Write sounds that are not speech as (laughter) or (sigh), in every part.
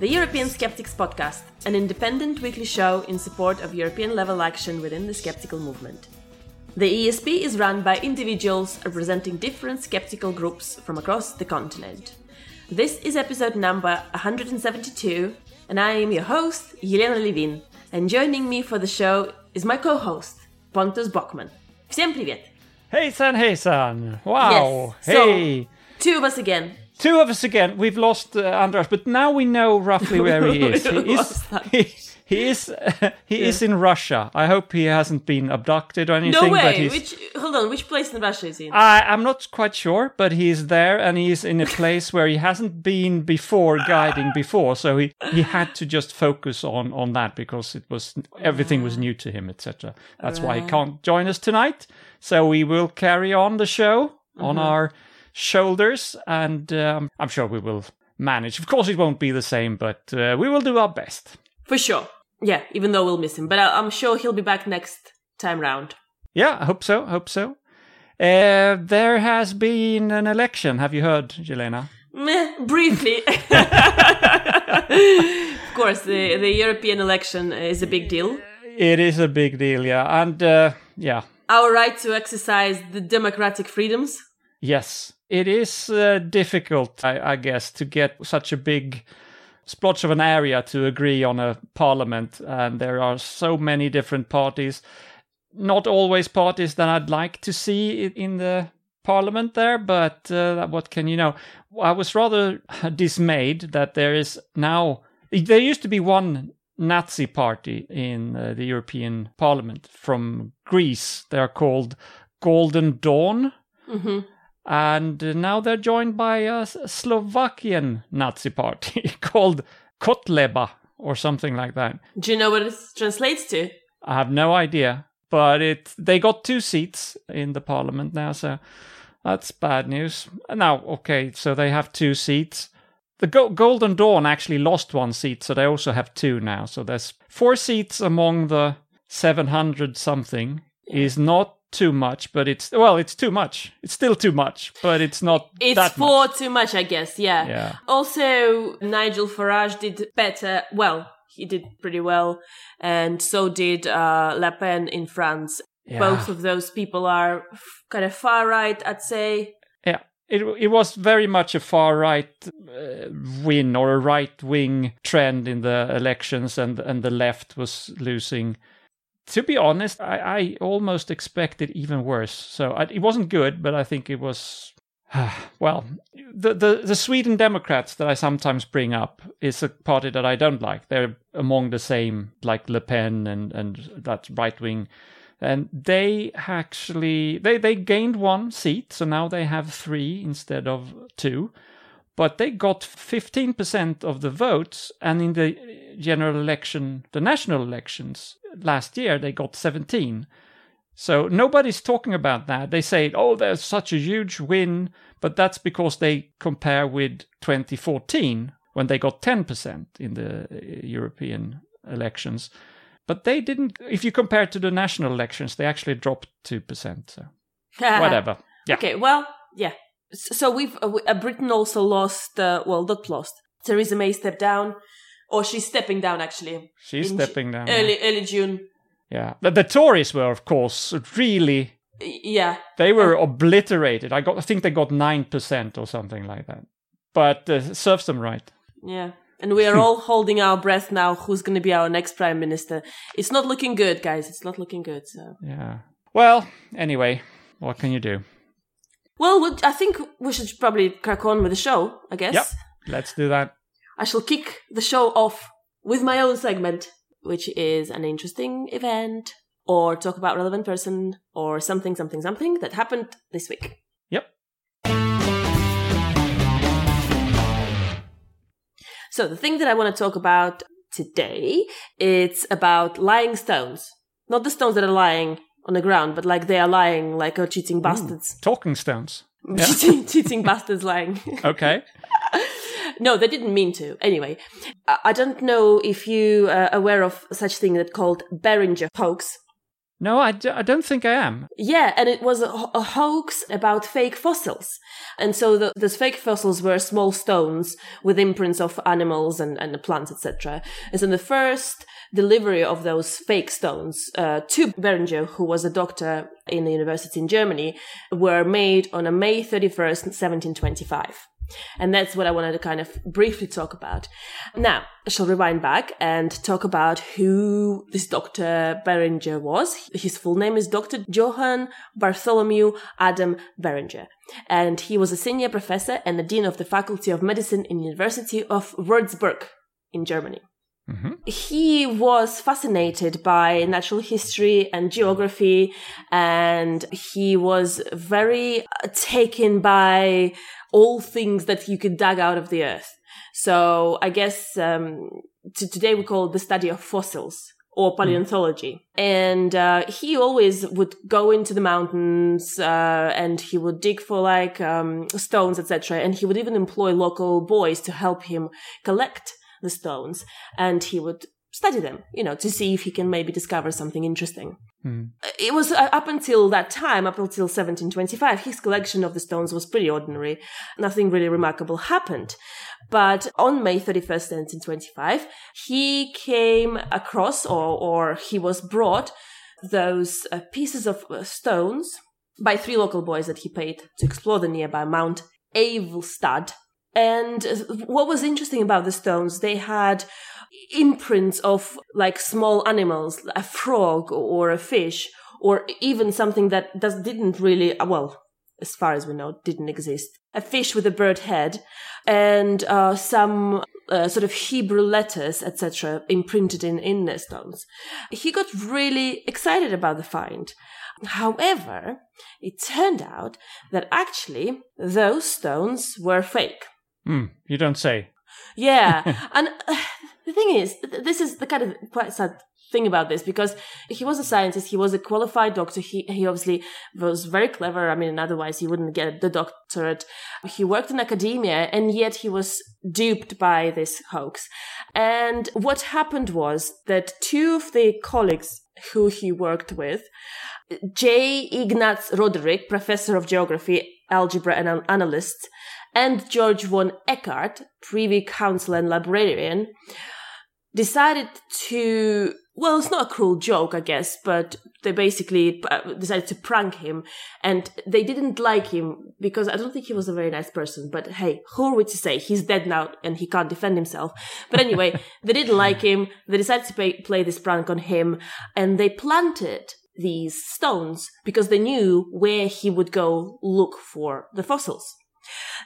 The European Skeptics Podcast, an independent weekly show in support of European level action within the skeptical movement. The ESP is run by individuals representing different skeptical groups from across the continent. This is episode number 172, and I am your host, Jelena Levin. And joining me for the show is my co-host, Pontus Bockman. Всем привет! Hey, son, hey, son! Wow! Yes. Hey! So, two of us again. Two of us again. We've lost uh, Andras, but now we know roughly where he (laughs) is. He is he, he is (laughs) he is in Russia. I hope he hasn't been abducted or anything. No way! Which hold on, which place in Russia is he in? I, I'm not quite sure, but he's there and he's in a place where he hasn't been before guiding before, so he, he had to just focus on, on that because it was everything was new to him, etc. That's why he can't join us tonight. So we will carry on the show on our shoulders, and um, I'm sure we will manage. Of course, it won't be the same, but uh, we will do our best. For sure. Yeah, even though we'll miss him, but I- I'm sure he'll be back next time round. Yeah, I hope so. Hope so. Uh, there has been an election. Have you heard, Jelena? Meh, briefly. (laughs) of course, the, the European election is a big deal. It is a big deal, yeah. And uh, yeah, Our right to exercise the democratic freedoms. yes, it is uh, difficult, I, I guess, to get such a big splotch of an area to agree on a parliament. And there are so many different parties, not always parties that I'd like to see in the parliament there, but uh, what can you know? I was rather (laughs) dismayed that there is now, there used to be one Nazi party in uh, the European Parliament from Greece. They're called Golden Dawn. hmm And uh, now they're joined by a Slovakian Nazi party (laughs) called Kotleba or something like that. Do you know what it translates to? I have no idea, but it they got two seats in the parliament now, so that's bad news. Now, okay, so they have two seats. The Go- Golden Dawn actually lost one seat, so they also have two now. So there's four seats among the 700 something. Is not too much, but it's well, it's too much. It's still too much, but it's not It's that four much. too much, I guess, yeah. Yeah. Also, Nigel Farage did better. Well, he did pretty well. And so did uh, Le Pen in France. Yeah. Both of those people are f- kind of far right, I'd say. Yeah, it it was very much a far right uh, win or a right wing trend in the elections, and and the left was losing. To be honest, I, I almost expected even worse. So I, it wasn't good, but I think it was. (sighs) Well, the, the the Sweden Democrats that I sometimes bring up is a party that I don't like. They're among the same, like Le Pen and and that right wing and they actually they they gained one seat so now they have three instead of two but they got 15% of the votes and in the general election the national elections last year they got 17 so nobody's talking about that they say oh there's such a huge win but that's because they compare with 2014 when they got 10% in the uh, european elections but they didn't. If you compare to the national elections, they actually dropped two percent. So (laughs) whatever. Yeah. Okay, well, yeah. So we've uh, Britain also lost. Uh, well, not lost. Theresa May stepped down, or she's stepping down actually. She's in stepping down. Early, early June. Yeah. But the Tories were, of course, really. Yeah, They were obliterated. I got. I think they got nine percent or something like that. But uh, serves them right. yeah. And we are (laughs) all holding our breath now. Who's going to be our next prime minister? It's not looking good, guys. It's not looking good. So, Yeah. Well, anyway, what can you do? Well, we- I think we should probably crack on with the show. I guess. Yep. Let's do that. I shall kick the show off with my own segment, which is an interesting event, or talk about relevant person, or something, something, something that happened this week. Yep. So the thing that I want to talk about today, it's about lying stones. Not the stones that are lying on the ground, but like they are lying like oh, cheating bastards. Talking stones. (laughs) cheating, cheating bastards lying. (laughs) Okay. (laughs) no, they didn't mean to. Anyway, I don't know if you are aware of such thing that called Beringer hoax. No, I d- I don't think I am. Yeah, and it was a, a hoax about fake fossils. And so the, those fake fossils were small stones with imprints of animals and, and plants, etc. And so the first delivery of those fake stones uh, to Beringer, who was a doctor in a university in Germany, were made on a May 31st, 1725. And that's what I wanted to kind of briefly talk about. Now, I shall rewind back and talk about who this Dr. Beringer was. His full name is Dr. Johann Bartholomew Adam Beringer. And he was a senior professor and the dean of the Faculty of Medicine in University of Würzburg in Germany. Mm-hmm. He was fascinated by natural history and geography, and he was very taken by all things that you could dig out of the earth. So I guess um, to today we call it the study of fossils or hmm. paleontology. Mm. And uh, he always would go into the mountains uh, and he would dig for like um, stones, etc. And he would even employ local boys to help him collect the stones. And he would study them, you know, to see if he can maybe discover something interesting. Mm. It was uh, up until that time, up until 1725, his collection of the stones was pretty ordinary. Nothing really remarkable happened. But on May 31st, 1725, he came across or, or he was brought those uh, pieces of uh, stones by three local boys that he paid to explore the nearby Mount Avelstad. And what was interesting about the stones, they had imprints of like small animals, a frog or a fish, or even something that does, didn't really, well, as far as we know, didn't exist. A fish with a bird head and uh, some uh, sort of Hebrew letters, etc., imprinted in, in the stones. He got really excited about the find. However, it turned out that actually those stones were fake. Mm, you don't say. Yeah. (laughs) and uh, (sighs) the thing is, this is the kind of quite sad thing about this because he was a scientist, he was a qualified doctor, he, he obviously was very clever. I mean, otherwise he wouldn't get the doctorate. He worked in academia and yet he was duped by this hoax. And what happened was that two of the colleagues who he worked with, J. Ignaz Roderick, professor of geography, algebra and analyst, and George von Eckart, privy council and librarian, decided to well, it's not a cruel joke, I guess, but they basically uh, decided to prank him and they didn't like him because I don't think he was a very nice person. But hey, who are we to say? He's dead now and he can't defend himself. But anyway, (laughs) they didn't like him. They decided to pay, play this prank on him and they planted these stones because they knew where he would go look for the fossils.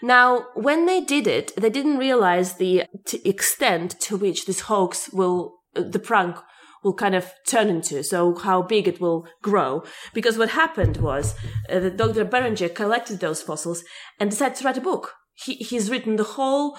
Now, when they did it, they didn't realize the t- extent to which this hoax will, uh, the prank will kind of turn into, so how big it will grow. Because what happened was uh, that Dr. Beringer collected those fossils and decided to write a book. He, he's written the whole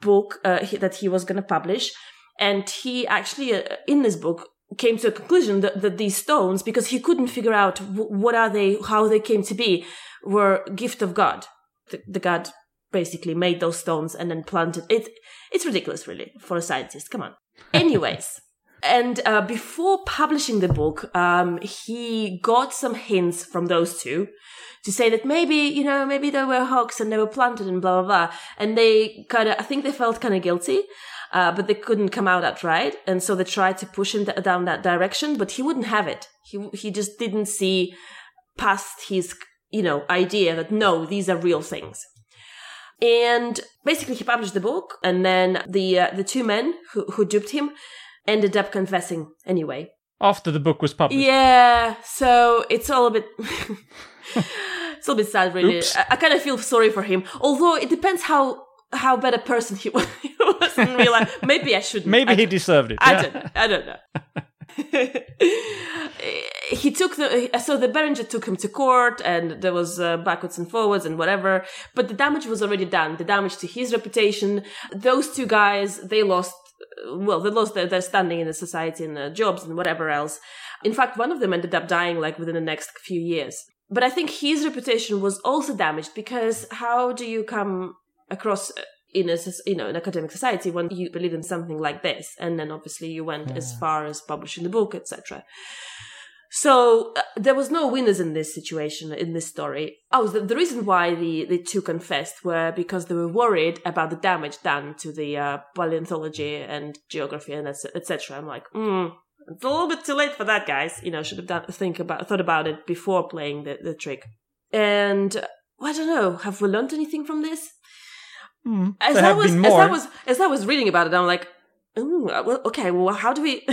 book uh, he, that he was going to publish. And he actually, uh, in this book, came to a conclusion that, that these stones, because he couldn't figure out w- what are they, how they came to be, were gift of God the, the god basically made those stones and then planted it. It's ridiculous, really, for a scientist. Come on. (laughs) Anyways. and uh, before publishing the book, um, he got some hints from those two to say that maybe, you know, maybe they were hoax and they were planted and blah, blah, blah. And they kind of, I think they felt kind of guilty. Uh, but they couldn't come out that right, and so they tried to push him th- down that direction. But he wouldn't have it. He he just didn't see past his you know, idea that no, these are real things. And basically, he published the book, and then the uh, the two men who who duped him ended up confessing anyway. After the book was published. Yeah, so it's all a bit. (laughs) it's a bit sad, really. Oops. I, I kind of feel sorry for him. Although it depends how how bad a person he was, (laughs) he was in real life. Maybe I shouldn't. Maybe I he deserved it. I don't. I don't know. (laughs) (laughs) he took the so the Beringer took him to court and there was uh, backwards and forwards and whatever but the damage was already done. The damage to his reputation those two guys they lost well they lost their, their standing in the society and their jobs and whatever else. In fact one of them ended up dying like within the next few years. But i think his reputation was also damaged because how do you come across in a you know an academic society when you believe in something like this and then obviously you went yeah. as far as publishing the book etc So uh, there was no winners in this situation in this story. Oh, the, the reason why the the two confessed were because they were worried about the damage done to the uh, paleontology and geography and etc. I'm like, hmm, it's a little bit too late for that, guys. You know, should have done think about thought about it before playing the the trick. And uh, I don't know, have we learned anything from this? Mm, as I was as I was as I was reading about it, I'm like, Ooh, uh, well, okay, well, how do we?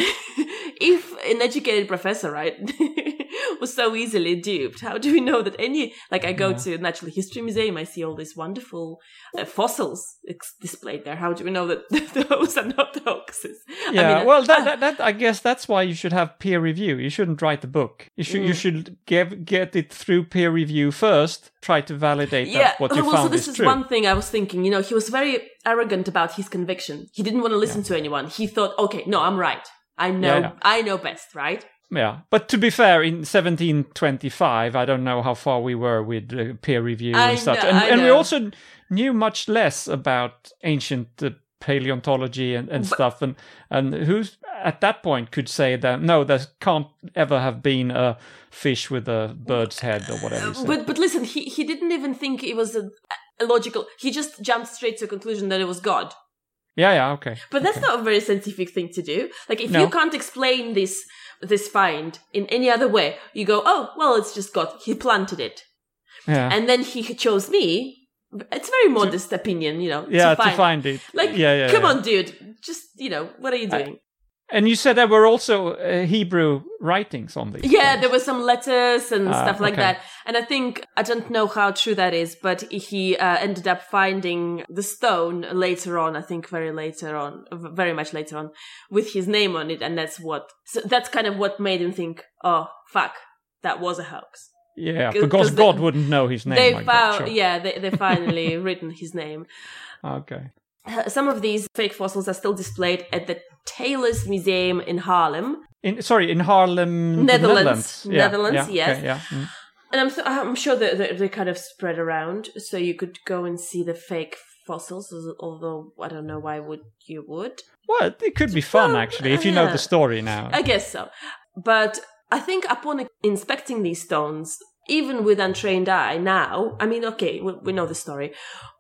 If an educated professor, right, (laughs) was so easily duped, how do we know that any? Like, I go Yeah. to Natural History Museum, I see all these wonderful uh, fossils ex- displayed there. How do we know that (laughs) those are not hoaxes? I Yeah, mean, well, that, uh, that, that I guess that's why you should have peer review. You shouldn't write the book. You should you Mm. should give, get it through peer review first. Try to validate yeah. that what you well, found so this is is true. one thing I was thinking. You know, he was very arrogant about his conviction. He didn't want to listen to anyone. He thought, okay, no, I'm right. I know, Yeah, yeah. I know best, right? Yeah, but to be fair, in 1725, I don't know how far we were with uh, peer review I and such, know, and, and we also knew much less about ancient uh, paleontology and, and But- stuff, and and who at that point could say that no, there can't ever have been a fish with a bird's head or whatever. you. But but listen, he he didn't even think it was a, a logical. He just jumped straight to a conclusion that it was God. Yeah, yeah, okay. But that's not a very scientific thing to do. Like if No. you can't explain this this find in any other way, you go, oh well, it's just God. He planted it, Yeah, and then he chose me. It's a very modest opinion, you know. yeah, to find, find it. Like, yeah, yeah. come yeah. on, dude. Just you know, what are you doing? And you said there were also uh, Hebrew writings on these. Yeah, things. there were some letters and Ah, stuff like okay. that. And I think, I don't know how true that is, but he uh, ended up finding the stone later on, I think very later on, very much later on, with his name on it. And that's what, so that's kind of what made him think, oh, fuck, that was a hoax. Yeah, 'Cause- because they- God wouldn't know his name. they like found, that, sure. yeah, they, they (laughs) finally written his name. Okay. Some of these fake fossils are still displayed at the Teylers Museum in Haarlem. In sorry, in Haarlem, Netherlands. Netherlands, Yeah, Netherlands, yeah, yes. okay, yeah. mm. And I'm, I'm sure that that they kind of spread around, so you could go and see the fake fossils. Although I don't know why would you would. Well, it could be fun Well, actually if you know the story now. I guess so, but I think upon inspecting these stones, even with untrained eye, now I mean, okay, we, we know the story,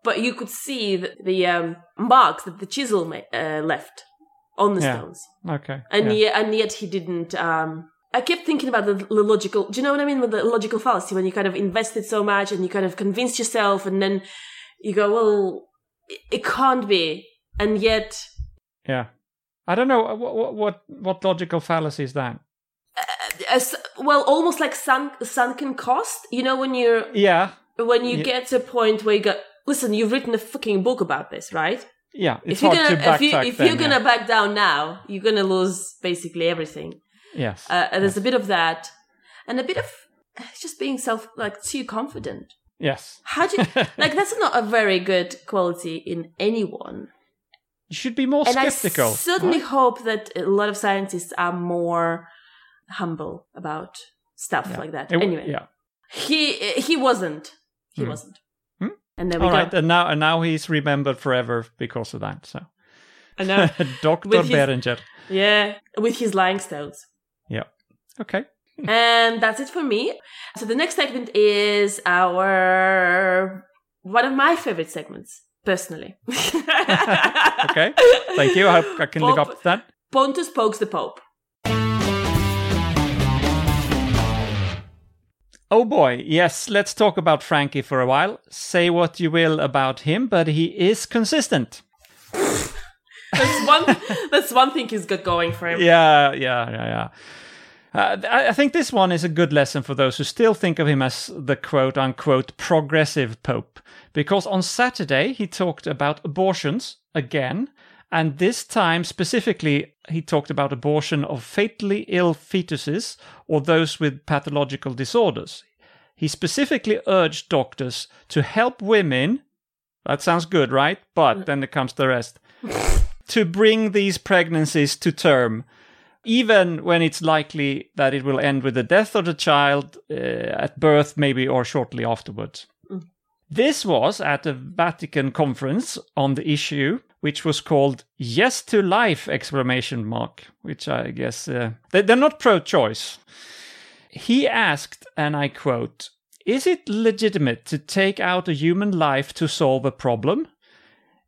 but you could see the, the um, marks that the chisel ma- uh, left on the Yeah. stones, Okay. and yeah. yet, and yet he didn't. Um, I kept thinking about the, the logical. Do you know what I mean with the logical fallacy when you kind of invested so much and you kind of convinced yourself, and then you go, "Well, it, it can't be," and yet, yeah. I don't know what what what logical fallacy is that. As, well, almost like sunk, sunken cost. You know when you're Yeah, when you Yeah. get to a point where you go, "Listen, you've written a fucking book about this, right? yeah. If you're gonna to if, you, if then, you're gonna back down now, you're gonna lose basically everything." yes. Uh, and there's a bit of that, and a bit of just being self like too confident. yes. How do you (laughs) like? That's not a very good quality in anyone. You should be more and skeptical. I certainly right? hope that a lot of scientists are more humble about stuff Yeah. like that. It anyway, yeah. he he wasn't. He Hmm. wasn't. Hmm? And there we All go. right, and now and now he's remembered forever because of that. So, I know. (laughs) Doctor Beringer. yeah, with his lying stones. Yeah. Okay. and that's it for me. So the next segment is our one of my favorite segments, personally. (laughs) Okay. Thank you. I hope I can live up to that. Pontus pokes the Pope. Oh boy, yes, let's talk about Frankie for a while. Say what you will about him, but he is consistent. (laughs) That's one. that's one thing he's got going for him. Yeah, yeah, yeah, yeah. Uh, I I think this one is a good lesson for those who still think of him as the quote unquote progressive pope. Because on Saturday he talked about abortions again, and this time specifically he talked about abortion of fatally ill fetuses or those with pathological disorders. He specifically urged doctors to help women. That sounds good, right? But then it comes the rest. (laughs) to bring these pregnancies to term even when it's likely that it will end with the death of the child uh, at birth, maybe or shortly afterwards. This was at a Vatican conference on the issue, which was called "Yes to Life!" exclamation mark, which I guess uh, they, they're not pro-choice. He asked, and I quote, Is it legitimate to take out a human life to solve a problem?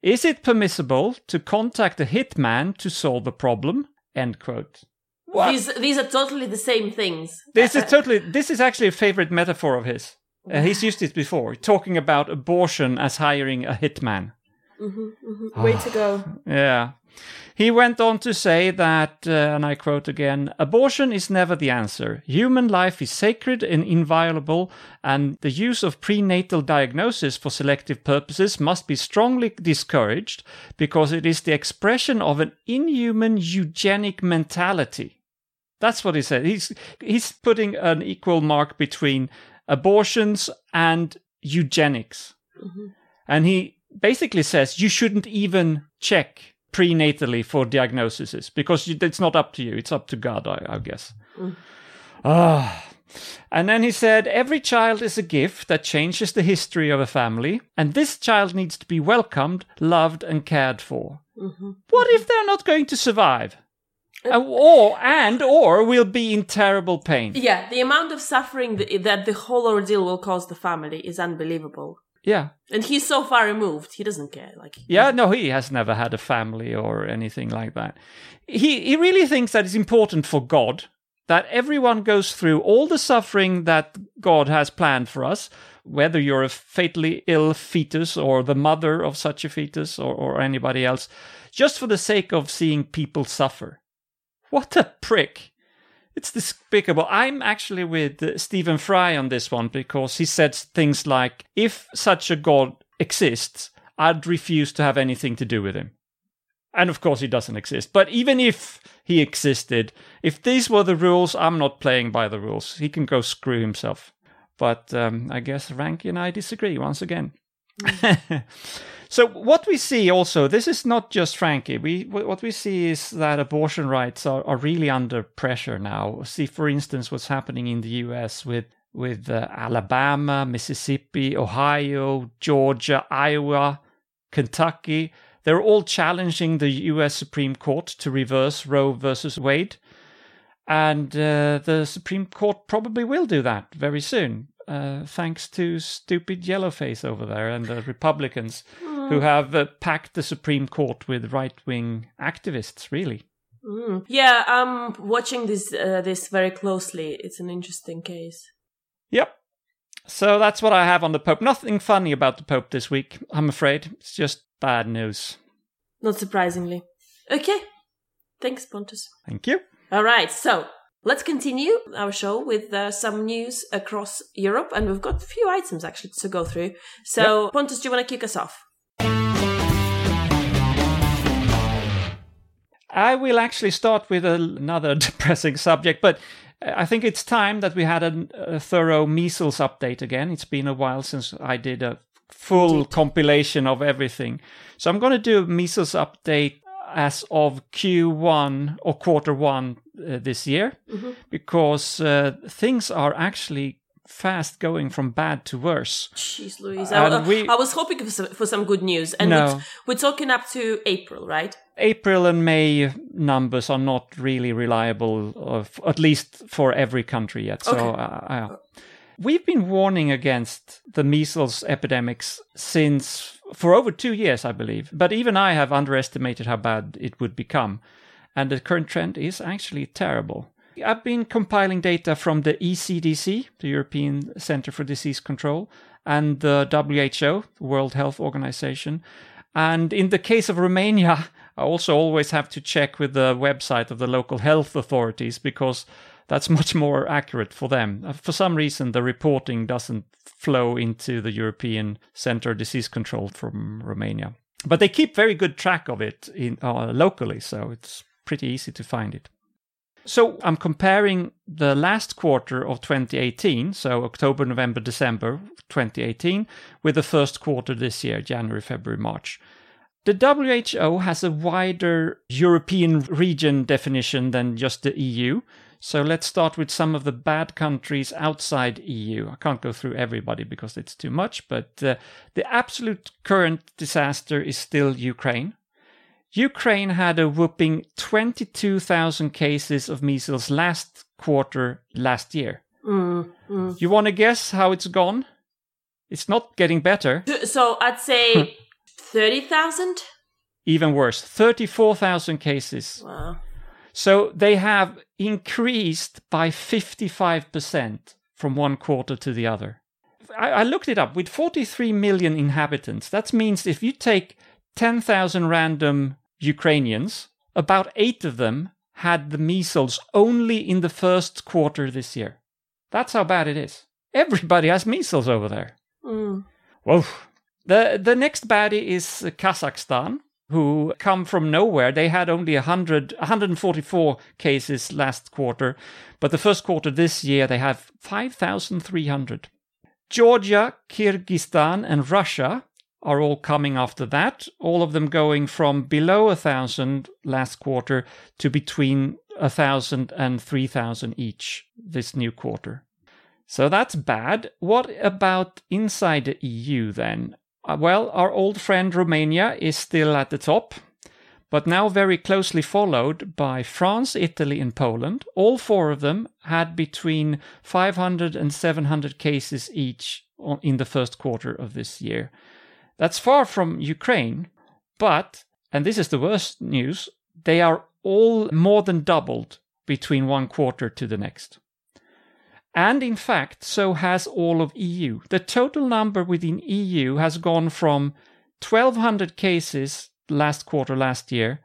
Is it permissible to contact a hitman to solve a problem? End quote. What? These these are totally the same things. This is (laughs) totally this is actually a favorite metaphor of his. Uh, he's used it before, talking about abortion as hiring a hitman. Mm-hmm, mm-hmm. Way to go. Yeah. He went on to say that, uh, and I quote again abortion is never the answer. Human life is sacred and inviolable, and the use of prenatal diagnosis for selective purposes must be strongly discouraged because it is the expression of an inhuman eugenic mentality. That's what he said. He's, he's putting an equal mark between abortions and eugenics. Mm-hmm. And he basically says you shouldn't even check prenatally for diagnoses because it's not up to you. It's up to God, I, I guess. Mm. Ah. And then he said, Every child is a gift that changes the history of a family, and this child needs to be welcomed, loved, and cared for. Mm-hmm. What if they're not going to survive? Uh, or and or will be in terrible pain. Yeah, the amount of suffering that the whole ordeal will cause the family is unbelievable. Yeah. And he's so far removed, he doesn't care. Like Yeah, no, he has never had a family or anything like that. He he really thinks that it's important for God that everyone goes through all the suffering that God has planned for us, whether you're a fatally ill fetus or the mother of such a fetus or, or anybody else, just for the sake of seeing people suffer. What a prick. It's despicable. I'm actually with uh, Stephen Fry on this one because he said things like, if such a God exists, I'd refuse to have anything to do with him. And of course, he doesn't exist. But even if he existed, if these were the rules, I'm not playing by the rules. He can go screw himself. But um, I guess Frankie and I disagree once again. Mm. (laughs) So what we see also, this is not just Frankie. We what we see is that abortion rights are, are really under pressure now. See, for instance, what's happening in the U.S. with with uh, Alabama, Mississippi, Ohio, Georgia, Iowa, Kentucky. They're all challenging the U.S. Supreme Court to reverse Roe versus Wade. And uh, the Supreme Court probably will do that very soon, uh, thanks to stupid Yellowface over there and the Republicans who have uh, packed the Supreme Court with right wing activists, really. Mm. Yeah, I'm watching this uh, this very closely. It's an interesting case. Yep. So that's what I have on the Pope. Nothing funny about the Pope this week, I'm afraid. It's just bad news. Not surprisingly. Okay. Thanks, Pontus. Thank you. All right. So let's continue our show with uh, some news across Europe, and we've got a few items actually to go through. So, yep. Pontus, do you want to kick us off? I will actually start with another (laughs) depressing subject, but I think it's time that we had a, a, thorough measles update again. It's been a while since I did a full Indeed. compilation of everything. So I'm going to do a measles update as of Q1 or quarter one uh, this year mm-hmm. because uh, things are actually fast going from bad to worse. Jeez Louise. I, we, I, was hoping for some, for some good news. And no. we're, we're talking up to April, right? April and May numbers are not really reliable, of, at least for every country yet. So okay. uh, uh, we've been warning against the measles epidemics since for over two years, I believe. But even I have underestimated how bad it would become. And the current trend is actually terrible. I've been compiling data from the ECDC, the European Center for Disease Control, and the WHO, the World Health Organization. And in the case of Romania, I also always have to check with the website of the local health authorities because that's (laughs) much more accurate for them. Uh, for some reason, the reporting doesn't flow into the European Center Disease Control from Romania. But they keep very good track of it in, uh, locally, so it's pretty easy to find it. So I'm comparing the last quarter of 2018, so October, November, December 2018, with the first quarter this year, January, February, March. The WHO has a wider European region definition than just the EU. So let's start with some of the bad countries outside EU. I can't go through everybody because it's too much, but uh, the absolute current disaster is still Ukraine. Ukraine had a whooping 22,000 cases of measles last quarter last year. Mm, mm. You want to guess how it's gone? It's not getting better. So I'd say (laughs) 30,000? Even worse, 34,000 cases. Wow. So they have increased by 55% from one quarter to the other. I, I looked it up. With 43 million inhabitants, that means if you take 10,000 random Ukrainians, about eight of them had the measles only in the first quarter this year. That's how bad it is. Everybody has measles over there. Mm. Whoa. The the next baddie is Kazakhstan, who come from nowhere. They had only 100, 144 cases last quarter, but the first quarter this year they have 5,300. Georgia, Kyrgyzstan, and Russia are all coming after that, all of them going from below a thousand last quarter to between a thousand and three thousand each this new quarter. So that's bad. What about inside the EU then? Uh, well, our old friend Romania is still at the top, but now very closely followed by France, Italy, and Poland. All four of them had between 500 and 700 cases each in the first quarter of this year. That's far from Ukraine, but, and this is the worst news, they are all more than doubled between one quarter to the next. And in fact, so has all of EU. The total number within EU has gone from 1200 cases last quarter last year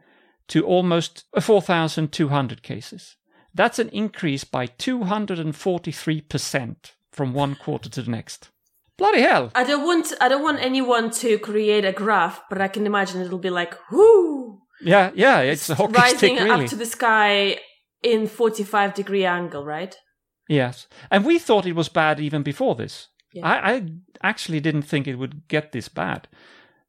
to almost uh, 4200 cases. That's an increase by 243% from one quarter to the next. Bloody hell. I don't want I don't want anyone to create a graph, but I can imagine it'll be like whoo Yeah, yeah, it's a hockey rising stick really. up to the sky in 45 degree angle, right? Yes. And we thought it was bad even before this. Yeah. I, I actually didn't think it would get this bad.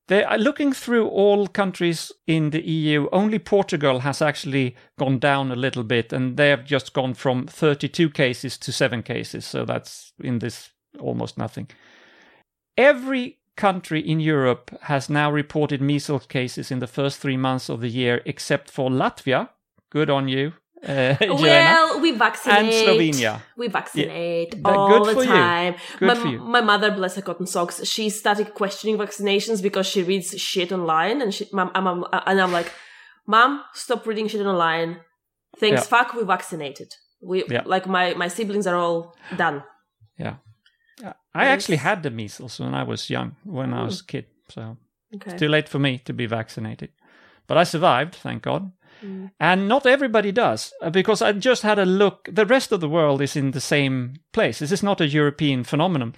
They are looking through all countries in the EU. Only Portugal has actually gone down a little bit, and they have just gone from 32 cases to seven cases. So that's in this almost nothing. Every country in Europe has now reported measles cases in the first three months of the year, except for Latvia. Good on you, (laughs) uh. Well, we vaccinate. And Slovenia. We vaccinate Yeah. all Good the for you. time. Good my, for you. my mother, bless her cotton socks, she started questioning vaccinations because she reads shit online, and she, mom, I'm, I'm- uh, and I'm like, "Mom, stop reading shit online. Thanks, Yeah. fuck, we vaccinated. We Yeah. like my my siblings are all done. Yeah. Yeah. I Yes. actually had the measles when I was young, when I hmm. was a kid. So Okay. too late for me to be vaccinated. But I survived, thank God. Mm. And not everybody does, uh, because I just had a look. The rest of the world is in the same place. This is not a European phenomenon.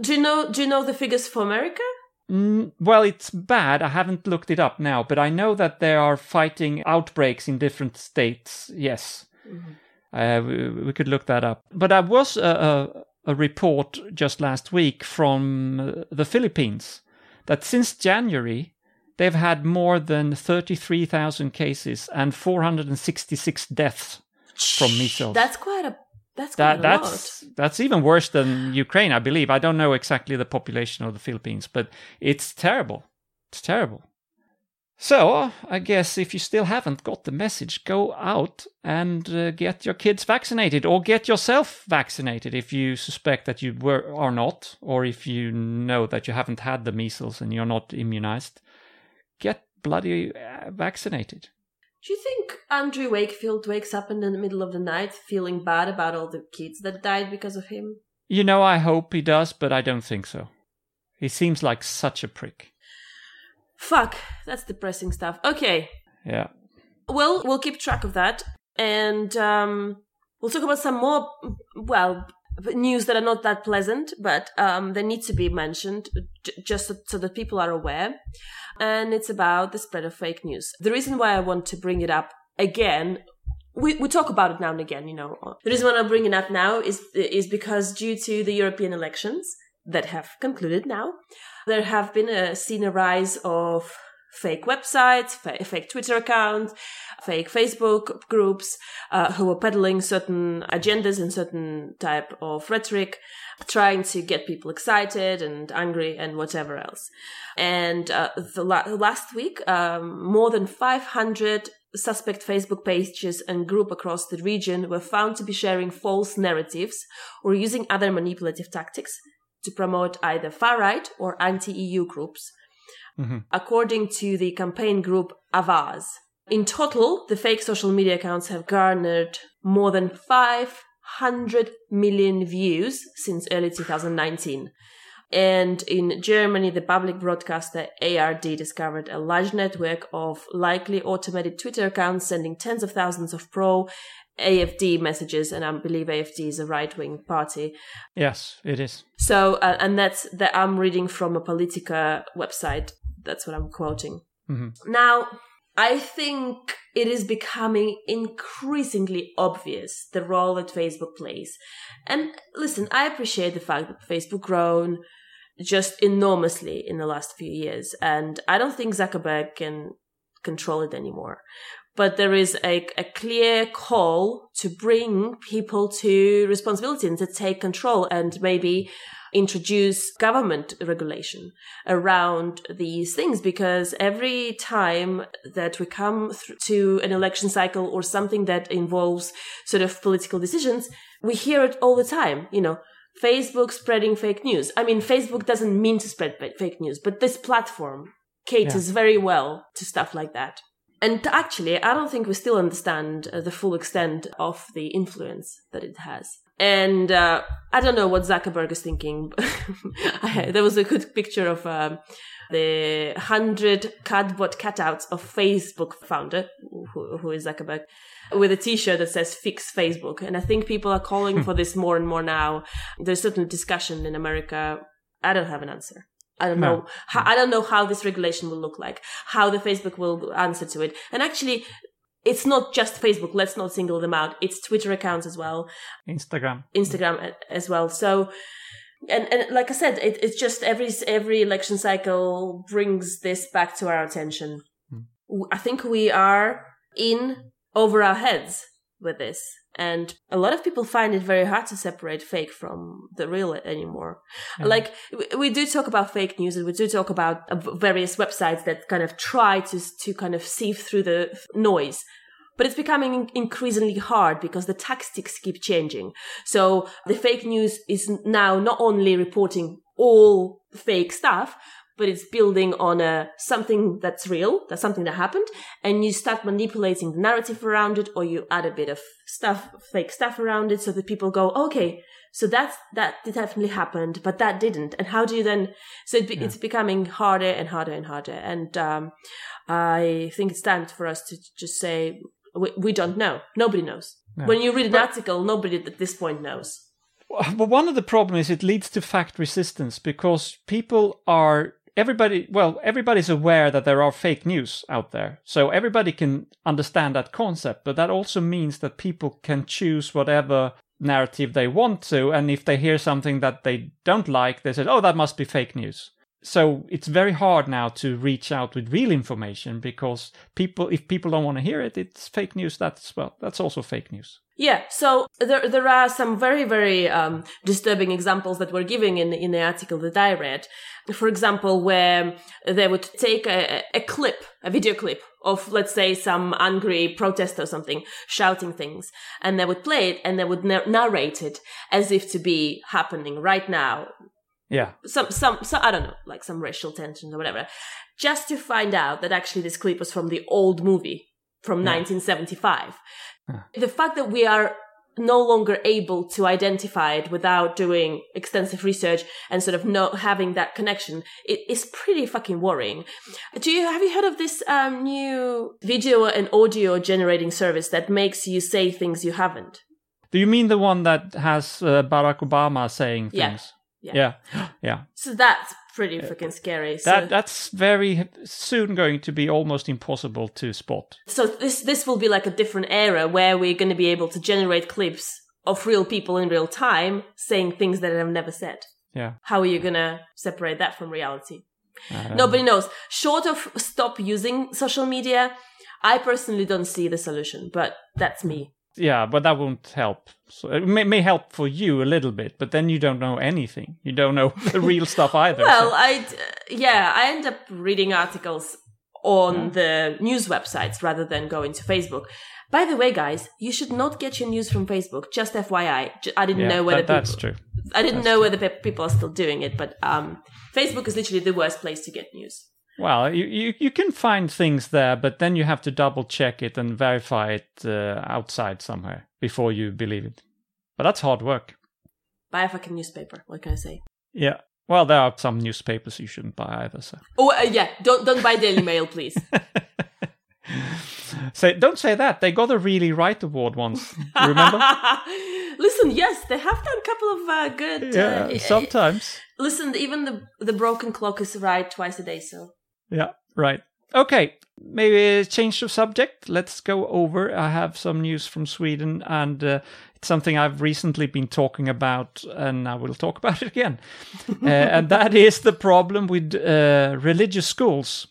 Do you know? Do you know the figures for America? Mm, well, it's bad. I haven't looked it up now, but I know that there are fighting outbreaks in different states. Yes. Uh, we, we could look that up. But there was a, a, a report just last week from uh, the Philippines that since January, they've had more than 33,000 cases and 466 deaths from measles. That's quite a. That's quite that, that's that's even worse than Ukraine, I believe. I don't know exactly the population of the Philippines, but it's terrible. It's terrible. So, I guess if you still haven't got the message, go out and uh, get your kids vaccinated or get yourself vaccinated if you suspect that you were are not or if you know that you haven't had the measles and you're not immunized. Get bloody uh, vaccinated. Do you think Andrew Wakefield wakes up in the middle of the night feeling bad about all the kids that died because of him? You know, I hope he does, but I don't think so. He seems like such a prick. Fuck, that's depressing stuff. Okay, Yeah. well, we'll keep track of that, and um, we'll talk about some more, well, news that are not that pleasant, but um, they need to be mentioned j- just so, so that people are aware. And it's about the spread of fake news. The reason why I want to bring it up again. We, we talk about it now and again, you know. The reason why I'm bringing it up now is is because due to the European elections that have concluded now, there have been a seen a rise of fake websites, fa- fake Twitter accounts, fake Facebook groups uh, who are peddling certain agendas and certain type of rhetoric, trying to get people excited and angry and whatever else. And uh, the la- last week, um, more than 500 suspect Facebook pages and group across the region were found to be sharing false narratives or using other manipulative tactics to promote either far right or anti EU groups, mm-hmm. according to the campaign group Avaaz. In total, the fake social media accounts have garnered more than 500 million views since early 2019. And in Germany, the public broadcaster ARD discovered a large network of likely automated Twitter accounts sending tens of thousands of pro AFD messages, and I believe AFD is a right wing party. Yes, it is. So, uh, and that's that I'm reading from a Politico website. That's what I'm quoting. Mm-hmm. Now, I think it is becoming increasingly obvious the role that Facebook plays. And listen, I appreciate the fact that Facebook grown just enormously in the last few years, and I don't think Zuckerberg can control it anymore. But there is a, a clear call to bring people to responsibility and to take control and maybe introduce government regulation around these things because every time that we come th- to an election cycle or something that involves sort of political decisions, we hear it all the time, you know. Facebook spreading fake news. I mean, Facebook doesn't mean to spread fake news, but this platform caters yeah. very well to stuff like that. And actually, I don't think we still understand uh, the full extent of the influence that it has. And uh, I don't know what Zuckerberg is thinking. (laughs) there was a good picture of um, the hundred cardboard cutouts of Facebook founder, who, who is Zuckerberg, with a T-shirt that says "Fix Facebook." And I think people are calling for this more and more now. There's certain discussion in America. I don't have an answer. I don't know. How, I don't know how this regulation will look like, how the Facebook will answer to it. And actually, it's not just Facebook. Let's not single them out. It's Twitter accounts as well. Instagram. Instagram as well. So, and, and like I said, it, it's just every, every election cycle brings this back to our attention. Hmm. I think we are in over our heads with this. And a lot of people find it very hard to separate fake from the real anymore. Yeah. Like we do talk about fake news and we do talk about uh, various websites that kind of try to, to kind of sieve through the noise. But it's becoming increasingly hard because the tactics keep changing. So the fake news is now not only reporting all fake stuff, but it's building on a something that's real, that's something that happened, and you start manipulating the narrative around it, or you add a bit of stuff, fake stuff around it, so that people go, okay, so that's that definitely happened, but that didn't. And how do you then? So it, yeah. it's becoming harder and harder and harder. And um, I think it's time for us to just say we, we don't know. Nobody knows. Yeah. When you read an but, article, nobody at this point knows. But one of the problems is it leads to fact resistance because people are everybody well everybody's aware that there are fake news out there so everybody can understand that concept but that also means that people can choose whatever narrative they want to and if they hear something that they don't like they say oh that must be fake news so it's very hard now to reach out with real information because people if people don't want to hear it it's fake news that's well that's also fake news yeah, so there there are some very very um, disturbing examples that were given in in the article that I read. For example, where they would take a, a clip, a video clip of let's say some angry protest or something shouting things, and they would play it and they would narrate it as if to be happening right now. Yeah, some some so I don't know, like some racial tensions or whatever, just to find out that actually this clip was from the old movie from yeah. 1975 the fact that we are no longer able to identify it without doing extensive research and sort of not having that connection it is pretty fucking worrying. Do you have you heard of this um, new video and audio generating service that makes you say things you haven't? Do you mean the one that has uh, barack obama saying things? yeah yeah yeah, (gasps) yeah. so that's pretty uh, freaking scary. So. That that's very soon going to be almost impossible to spot. So this this will be like a different era where we're going to be able to generate clips of real people in real time saying things that I've never said. Yeah. How are you going to separate that from reality? Nobody know. knows. Short of stop using social media, I personally don't see the solution, but that's me yeah, but that won't help. So it may, may, help for you a little bit, but then you don't know anything. You don't know (laughs) the real stuff (laughs) either. Well, so. I yeah, I end up reading articles on the news websites rather than going to Facebook. By the way, guys, you should not get your news from Facebook. Just FYI, I didn't Yeah, know whether that, that's people, true. I didn't know whether pe- people are still doing it, but um, Facebook is literally the worst place to get news. Well, you, you you can find things there, but then you have to double check it and verify it uh, outside somewhere before you believe it. But that's hard work. Buy a fucking newspaper. What can I say? Yeah. Well, there are some newspapers you shouldn't buy either. So, Oh uh, yeah, don't don't buy Daily Mail, please. (laughs) say don't say that. They got a really right award once. Remember? (laughs) Listen, yes, they have done a couple of uh, good. yeah. uh, Sometimes. Listen, even the the broken clock is right twice a day. So Yeah. Right. Okay. Maybe change of subject. Let's go over. I have some news from Sweden, and uh, it's something I've recently been talking about, and I will talk (laughs) about it again. uh, and that is the problem with uh, religious schools.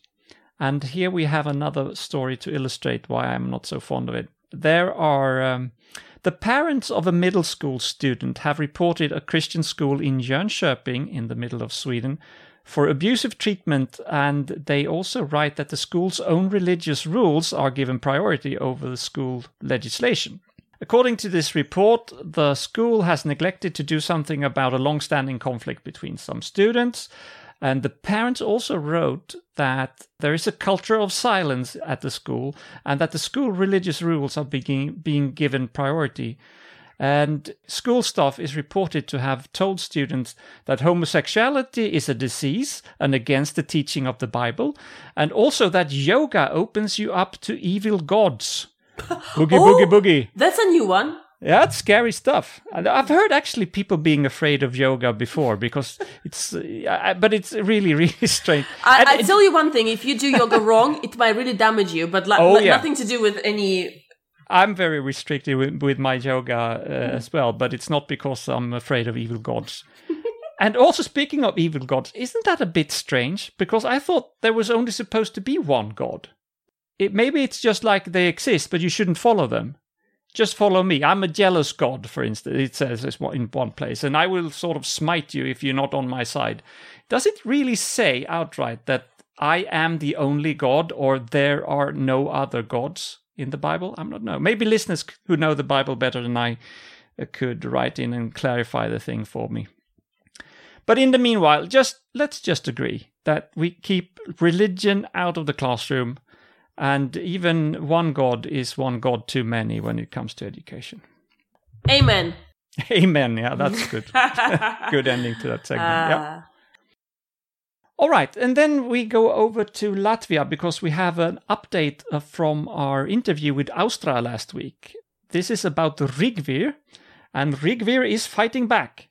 And here we have another story to illustrate why I'm not so fond of it. There are um, the parents of a middle school student have reported a Christian school in Jönköping, in the middle of Sweden, for abusive treatment, and they also write that the school's own religious rules are given priority over the school legislation. According to this report, the school has neglected to do something about a long standing conflict between some students. And the parents also wrote that there is a culture of silence at the school and that the school religious rules are being, being given priority. And school staff is reported to have told students that homosexuality is a disease and against the teaching of the Bible, and also that yoga opens you up to evil gods. (laughs) Boogie, Oh! boogie, boogie. that's a new one. Yeah, that's scary stuff. And I've heard actually people being afraid of yoga before because (laughs) it's, uh, but it's really, (laughs) really strange. I, And I tell you one thing: if you do yoga wrong, it might really damage you. But li- Oh, li- yeah. nothing to do with any. I'm very restricted with, with my yoga uh, as well, but it's not because I'm afraid of evil gods. (laughs) and also, speaking of evil gods, isn't that a bit strange? Because I thought there was only supposed to be one god. It, maybe it's just like they exist, but you shouldn't follow them. Just follow me. I'm a jealous god, for instance. It says in one place, and I will sort of smite you if you're not on my side. Does it really say outright that I am the only god, or there are no other gods in the Bible? I'm not know. Maybe listeners who know the Bible better than I uh, could write in and clarify the thing for me. But in the meanwhile, just let's just agree that we keep religion out of the classroom, and even one god is one god too many when it comes to education. Amen. (laughs) Amen. Yeah, that's good. (laughs) good ending to that segment. yeah. All right, and then we go over to Latvia because we have an update uh, from our interview with Austra last week. This is about Rigvir, and Rigvir is fighting back,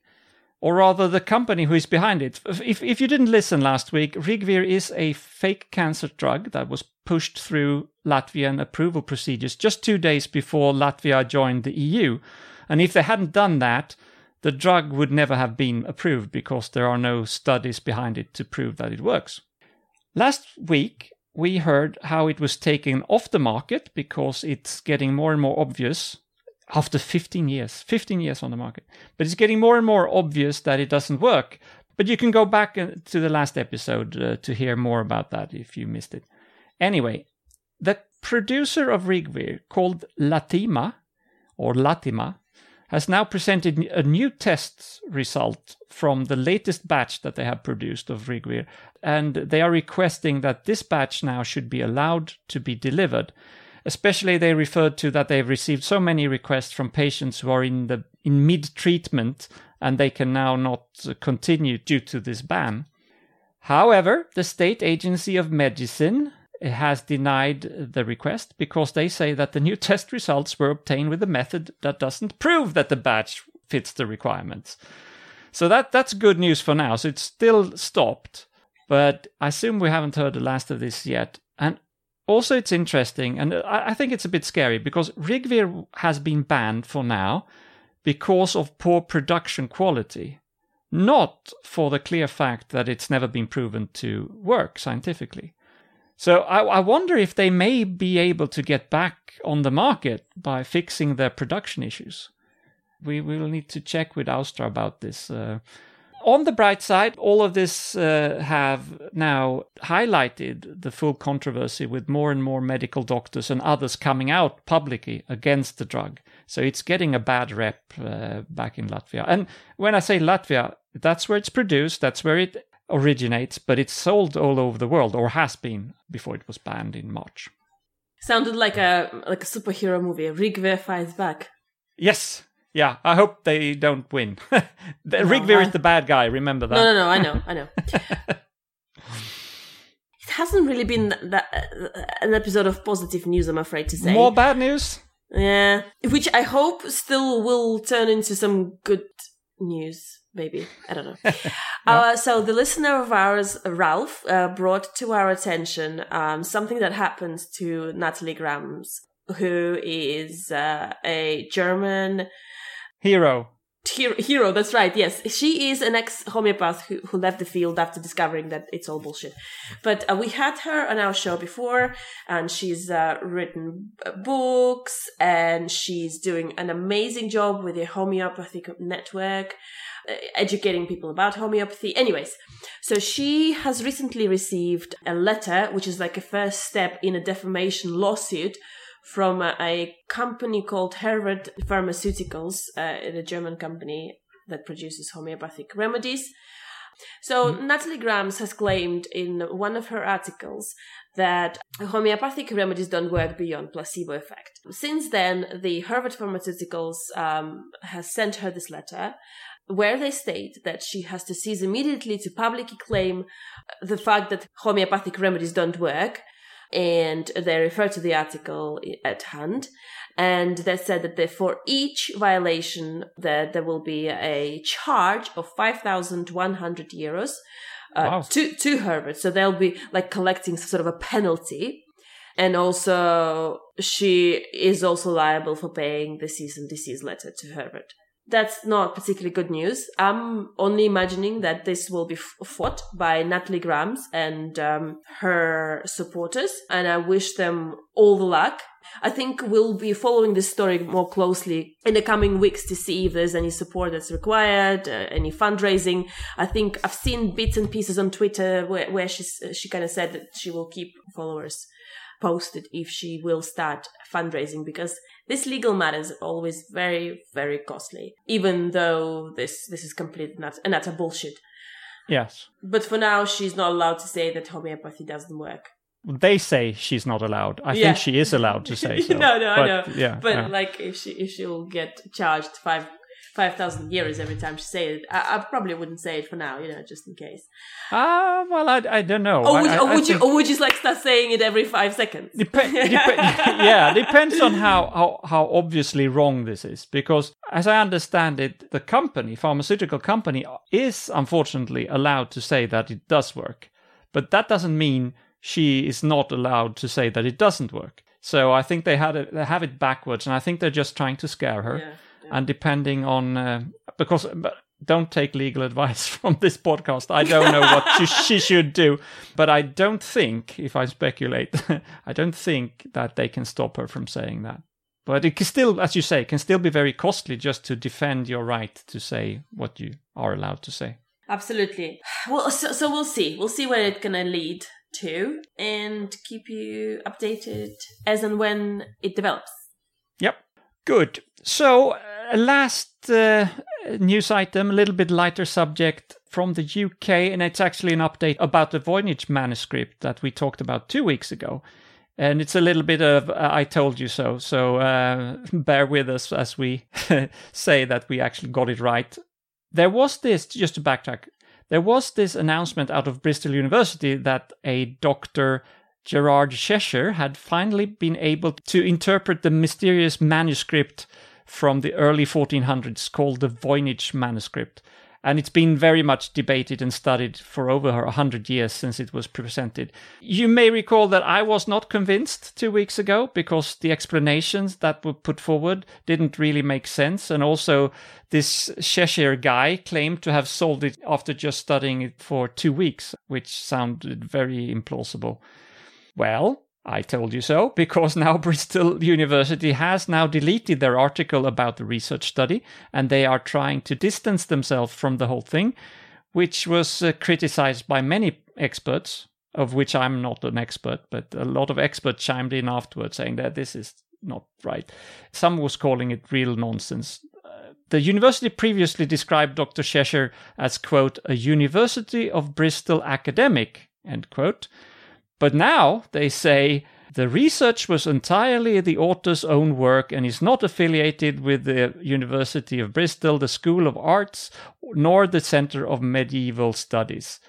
or rather, the company who is behind it. If, if you didn't listen last week, Rigvir is a fake cancer drug that was pushed through Latvian approval procedures just two days before Latvia joined the EU. And if they hadn't done that, the drug would never have been approved because there are no studies behind it to prove that it works. Last week, we heard how it was taken off the market because it's getting more and more obvious after 15 years, 15 years on the market. But it's getting more and more obvious that it doesn't work. But you can go back uh, to the last episode uh, to hear more about that if you missed it. Anyway, the producer of Rigvir, called Latima, or Latima, has now presented a new test result from the latest batch that they have produced of Rigvir, and they are requesting that this batch now should be allowed to be delivered. Especially, they referred to that they've received so many requests from patients who are in the in mid treatment and they can now not uh, continue due to this ban. However, the state agency of medicine has denied the request because they say that the new (laughs) test results were obtained with a method that doesn't prove that the batch fits the requirements. So that that's good news for now. So it's still stopped, but I assume we haven't heard the last of this yet. And also, it's interesting, and I, I think it's a bit scary because Rigvir has been banned for now because of poor production quality, not for the clear fact that it's never been proven to work scientifically. So I, I, wonder if they may be able to get back on the market by fixing their production issues. We will need to check with Austra about this. Uh, on the bright side, all of this uh, have now highlighted the full controversy with more and more medical doctors and others coming out publicly against the drug. So it's getting a bad rep uh, back in Latvia. And when I say Latvia, that's where it's produced, that's where it originates, but it's sold all over the world, or has been before it was banned in March. Sounded like a like a superhero movie. Rigvir fights back. Yes, yeah. I hope they don't win. (laughs) the, Rigvir is the bad guy. Remember that. No, no, no. I know, I know. (laughs) it hasn't really been that, uh, an episode of positive news. I'm afraid to say. More bad news. Yeah, which I hope still will turn into some good news. Maybe. I don't know. (laughs) uh, so the listener of ours, Ralph, uh, brought to our attention um, something that happened to Natalie Grams, who is uh, a German hero hero that's right yes. She is an ex homeopath who, who left the field after discovering that it's all bullshit. But uh, we had her on our show before and she's uh, written books and she's doing an amazing job with the homeopathic network uh, educating people about homeopathy. Anyways so she has recently received a letter which is like a first step in a defamation lawsuit from a, company called Hevert Pharmaceuticals, uh, a German company that produces homeopathic remedies. So mm-hmm. Natalie Grams has claimed in one of her articles that homeopathic remedies don't work beyond placebo effect. Since then, the Hevert Pharmaceuticals um, has sent her this letter where they state that she has to cease immediately to publicly claim the fact that homeopathic remedies don't work and they refer to the article at hand. And they said that they, for each violation that there will be a charge of 5100 euros uh, wow. to to Hevert so they'll be like collecting sort of a penalty. And also she is also liable for paying the cease and desist letter to Hevert that's not particularly good news. I'm only imagining that this will be fought by Natalie Grams and um, her supporters, and I wish them all the luck. I think we'll be following this story more closely in the coming weeks to see if there's any support that's required, uh, any fundraising. I think I've seen bits and pieces on Twitter where, where she's, she kind of said that she will keep followers posted if she will start fundraising because this legal matter is always very, very costly, even though this, this is complete not, and that's a bullshit. Yes. But for now, she's not allowed to say that homeopathy doesn't work. They say she's not allowed. I yeah. think she is allowed to say (laughs) so. no, no, but, I know. Yeah, but yeah. like, if she if she'll get charged five 5,000 euros every time she say it. I, I, probably wouldn't say it for now, you know, just in case. Ah, uh, well, I, I don't know. Or would, I, or would you, or would you just like start saying it every five seconds? Dep- dep- (laughs) yeah, depends on how, how, how obviously wrong this is. Because as I understand it, the company, pharmaceutical company, is unfortunately allowed to say that it does work. But that doesn't mean she is not allowed to say that it doesn't work. So I think they had it, they have it backwards, and I think they're just trying to scare her. Yeah and depending on uh, because don't take legal advice (laughs) from this podcast. I don't know what she, she, should do, but I don't think, if I speculate, (laughs) I don't think that they can stop her from saying that. But it can still, as you say, can still be very costly just to defend your right to say what you are allowed to say. Absolutely. Well, so, so we'll see. We'll see where it's gonna lead to, and keep you updated as and when it develops. Yep. Good. So, uh, last uh, news item, a little bit lighter subject from the UK, and it's actually an update about the Voynich manuscript that we talked about two weeks ago. And it's a little bit of uh, I told you so. So uh, (laughs) bear with us as we (laughs) say that we actually got it right. There was this, just to backtrack, there was this announcement out of Bristol University that a doctor Gerard Cheshire had finally been able to interpret the mysterious manuscript from the early 1400s called the Voynich manuscript. And it's been very much debated and studied for over 100 years since it was presented. You may recall that I was not convinced two weeks ago because the explanations that were put forward didn't really make sense. And also, this Cheshire guy claimed to have solved it after just studying it for two weeks, which sounded very implausible. Well, I told you so, because now (laughs) Bristol University has now deleted their article about the research study and they are trying to distance themselves from the whole thing, which was uh, criticized by many experts, of which I'm not an expert, but a lot of experts chimed in afterwards saying that this is not right. Some was calling it real nonsense. Uh, the university previously described Dr. Cheshire as, quote, a University of Bristol academic, end quote. But now they say the research was entirely the author's own work and is not affiliated with the University of Bristol, the School of Arts, nor the Center of Medieval Studies.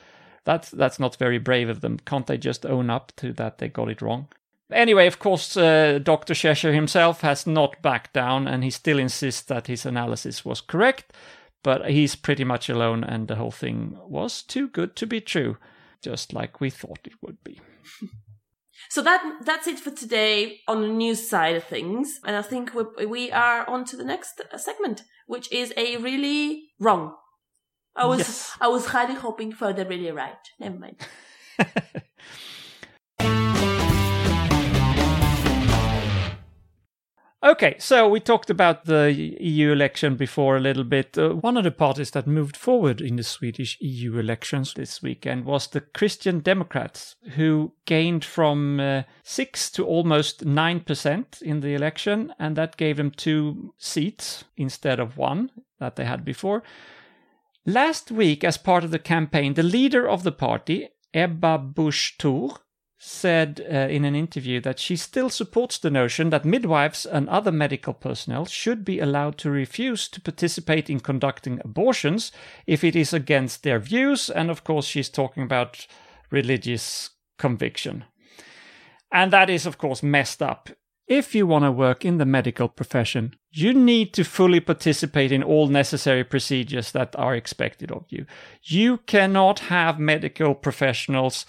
That's that's not very brave of them. Can't they just own up to that they got it wrong? Anyway, of course, uh, Dr. Cheshire himself has not backed down and he still insists that his analysis was correct, but he's pretty much alone and the whole thing was too good to be true, just like we thought it would be. (laughs) So that that's it for today on the news side of things, and I think we we are on to the next segment, which is a really wrong. I was yes. I was highly hoping for the really right. Never mind. (laughs) Okay, so we talked about the EU election before a little bit. Uh, one of the parties that moved forward in the Swedish EU elections this weekend was the Christian Democrats, who gained from uh, 6 to almost 9% in the election, and that gave them two seats instead of one that they had before. Last week, as part of the campaign, the leader of the party, Ebba Busch Thor, said uh, in an interview that she still supports the notion that midwives and other medical personnel should be allowed to refuse to participate in conducting abortions if it is against their views. And of course, she's talking about religious conviction. And that is, of course, messed up. If you want to work in the medical profession, you need to fully participate in all necessary procedures that are expected of you. You cannot have medical professionals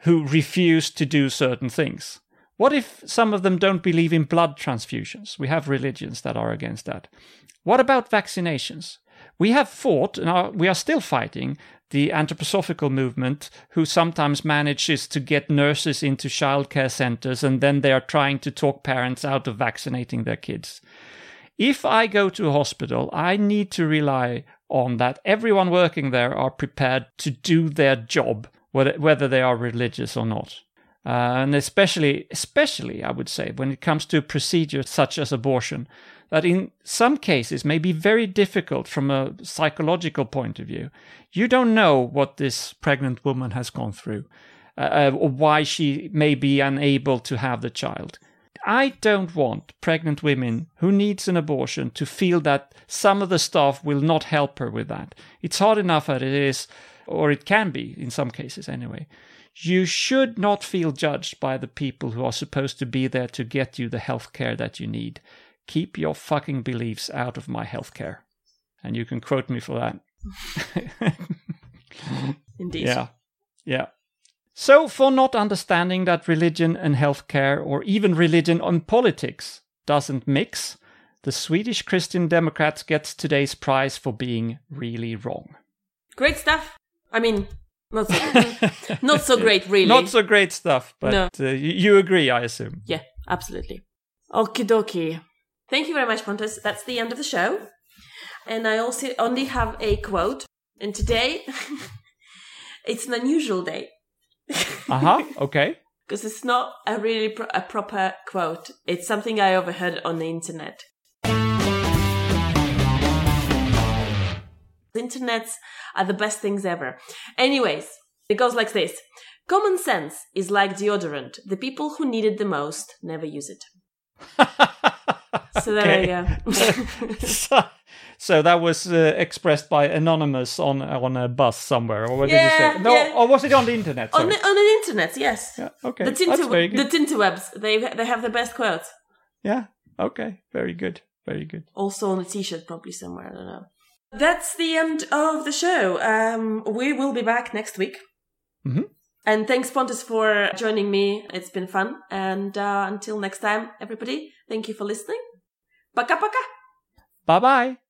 who refuse to do certain things. What if some of them don't believe in blood transfusions? We have religions that are against that. What about vaccinations? We have fought, and are, we are still fighting, the anthroposophical movement, who sometimes manages to get nurses into childcare centers and then they are trying to talk parents out of vaccinating their kids. If I go to a hospital, I need to rely on that everyone working there are prepared to do their job whether, they are religious or not. Uh, and especially, especially, I would say, when it comes to procedures such as abortion, that in some cases may be very difficult from a psychological point of view. You don't know what this pregnant woman has gone through, uh, uh or why she may be unable to have the child. I don't want pregnant women who needs an abortion to feel that some of the staff will not help her with that. It's hard enough as it is or it can be in some cases anyway. You should not feel judged by the people who are supposed to be there to get you the health care that you need. Keep your fucking beliefs out of my health care. And you can quote me for that. (laughs) Indeed. Yeah. Yeah. So, for not understanding that religion and healthcare, or even religion and politics, doesn't mix, the Swedish Christian Democrats gets today's prize for being really wrong. Great stuff. I mean, not so, (laughs) not so great, really. Not so great stuff, but no. uh, you agree, I assume. Yeah, absolutely. Okie dokie. Thank you very much, Pontus. That's the end of the show. And I also only have a quote. And today, (laughs) it's an unusual day. (laughs) uh huh. Okay. Because it's not a really pro- a proper quote. It's something I overheard on the internet. Internets are the best things ever. Anyways, it goes like this. Common sense is like deodorant. The people who need it the most never use it. (laughs) so there you go. (laughs) so, so, that was uh, expressed by anonymous on on a bus somewhere, or what yeah, did you say? No, yeah. or was it on the internet? On the, on the internet, yes. Yeah, okay, the Tinter, That's very good. the Tinterwebs. They they have the best quotes. Yeah. Okay. Very good. Very good. Also on a T-shirt, probably somewhere. I don't know. That's the end of the show. Um, we will be back next week. Mm-hmm. And thanks, Pontus, for joining me. It's been fun. And uh, until next time, everybody, thank you for listening. Paka paka. Bye bye.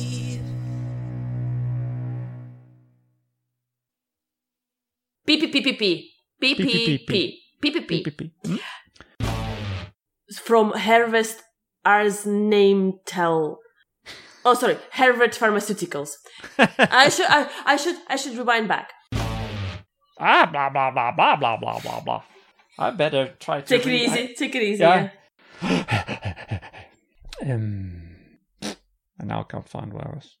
PPPPP. PPP. PPP. From Harvest Ars Name Tell. Oh, sorry, Hevert Pharmaceuticals. (laughs) I should, I, I should, I should rewind back. Ah, blah, blah, blah, blah, blah, blah, blah, blah. I better try to. Take it read- easy. Take it easy. Yeah. Yeah. (laughs) Um, and now I can't find where I was.